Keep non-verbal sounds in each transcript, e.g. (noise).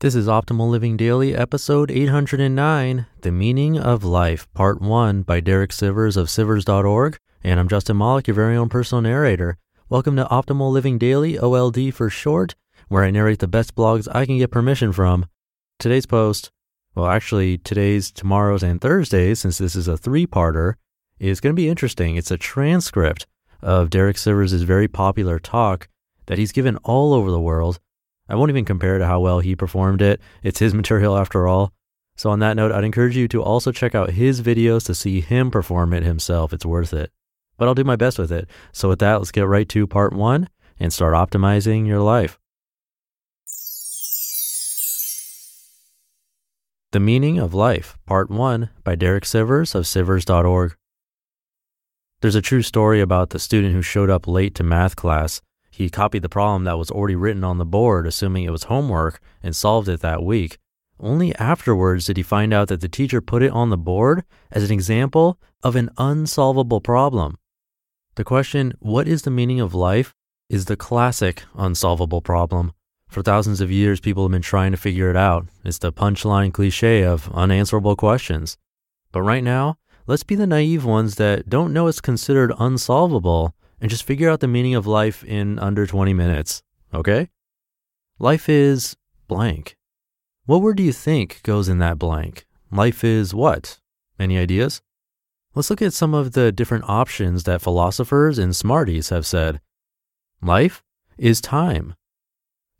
This is Optimal Living Daily, episode 809 The Meaning of Life, Part 1 by Derek Sivers of Sivers.org. And I'm Justin Malik, your very own personal narrator. Welcome to Optimal Living Daily, OLD for short, where I narrate the best blogs I can get permission from. Today's post, well, actually, today's, tomorrow's, and Thursday's, since this is a three parter, is going to be interesting. It's a transcript of Derek Sivers' very popular talk that he's given all over the world I won't even compare to how well he performed it. It's his (laughs) material after all. So, on that note, I'd encourage you to also check out his videos to see him perform it himself. It's worth it. But I'll do my best with it. So, with that, let's get right to part one and start optimizing your life. The Meaning of Life, Part 1 by Derek Sivers of Sivers.org. There's a true story about the student who showed up late to math class he copied the problem that was already written on the board, assuming it was homework, and solved it that week. Only afterwards did he find out that the teacher put it on the board as an example of an unsolvable problem. The question, what is the meaning of life, is the classic unsolvable problem. For thousands of years, people have been trying to figure it out. It's the punchline cliche of unanswerable questions. But right now, let's be the naive ones that don't know it's considered unsolvable and just figure out the meaning of life in under 20 minutes, okay? Life is blank. What word do you think goes in that blank? Life is what? Any ideas? Let's look at some of the different options that philosophers and smarties have said. Life is time.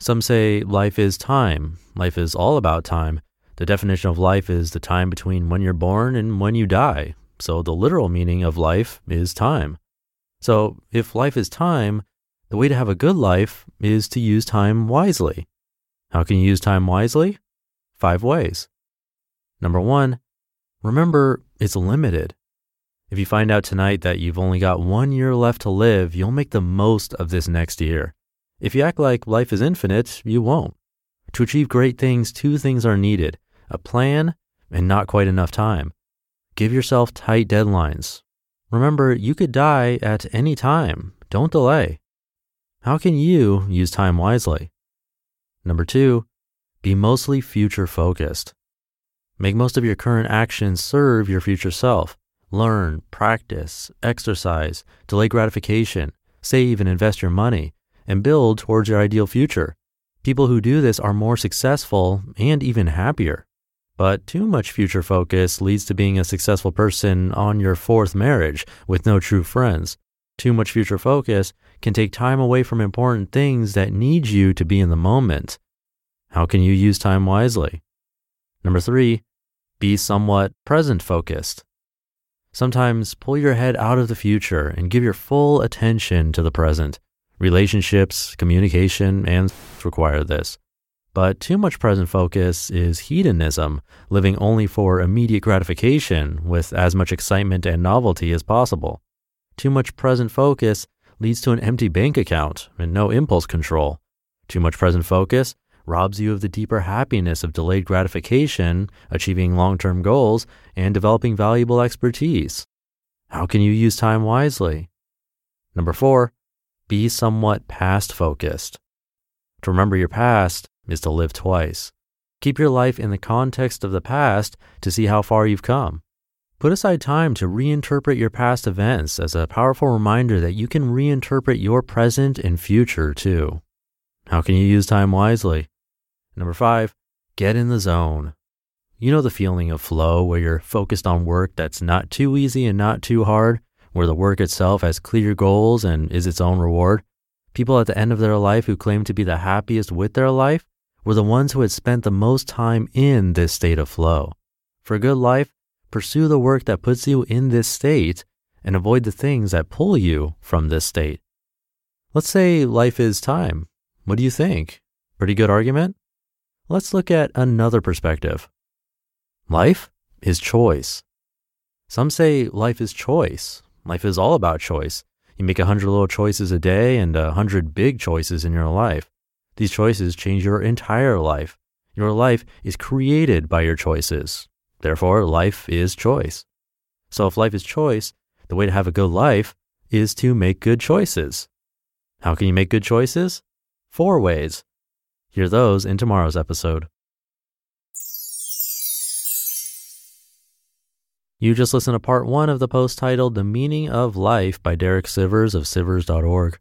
Some say life is time. Life is all about time. The definition of life is the time between when you're born and when you die. So the literal meaning of life is time. So, if life is time, the way to have a good life is to use time wisely. How can you use time wisely? Five ways. Number one, remember it's limited. If you find out tonight that you've only got one year left to live, you'll make the most of this next year. If you act like life is infinite, you won't. To achieve great things, two things are needed a plan and not quite enough time. Give yourself tight deadlines. Remember, you could die at any time. Don't delay. How can you use time wisely? Number two, be mostly future focused. Make most of your current actions serve your future self. Learn, practice, exercise, delay gratification, save and invest your money, and build towards your ideal future. People who do this are more successful and even happier. But too much future focus leads to being a successful person on your fourth marriage with no true friends. Too much future focus can take time away from important things that need you to be in the moment. How can you use time wisely? Number three, be somewhat present focused. Sometimes pull your head out of the future and give your full attention to the present. Relationships, communication, and require this. But too much present focus is hedonism, living only for immediate gratification with as much excitement and novelty as possible. Too much present focus leads to an empty bank account and no impulse control. Too much present focus robs you of the deeper happiness of delayed gratification, achieving long term goals, and developing valuable expertise. How can you use time wisely? Number four, be somewhat past focused. To remember your past is to live twice. Keep your life in the context of the past to see how far you've come. Put aside time to reinterpret your past events as a powerful reminder that you can reinterpret your present and future too. How can you use time wisely? Number five, get in the zone. You know the feeling of flow where you're focused on work that's not too easy and not too hard, where the work itself has clear goals and is its own reward. People at the end of their life who claim to be the happiest with their life were the ones who had spent the most time in this state of flow. For a good life, pursue the work that puts you in this state and avoid the things that pull you from this state. Let's say life is time. What do you think? Pretty good argument? Let's look at another perspective. Life is choice. Some say life is choice. Life is all about choice. You make a hundred little choices a day and a hundred big choices in your life. These choices change your entire life. Your life is created by your choices. Therefore, life is choice. So if life is choice, the way to have a good life is to make good choices. How can you make good choices? Four ways. Hear those in tomorrow's episode. You just listened to part one of the post titled The Meaning of Life by Derek Sivers of Sivers.org.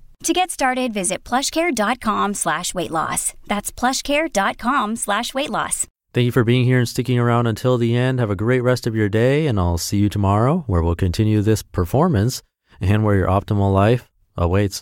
To get started, visit plushcare.com slash weight loss. That's plushcare.com slash weight loss. Thank you for being here and sticking around until the end. Have a great rest of your day, and I'll see you tomorrow where we'll continue this performance and where your optimal life awaits.